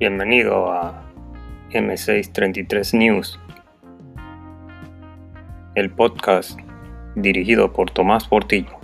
Bienvenido a M633 News, el podcast dirigido por Tomás Portillo.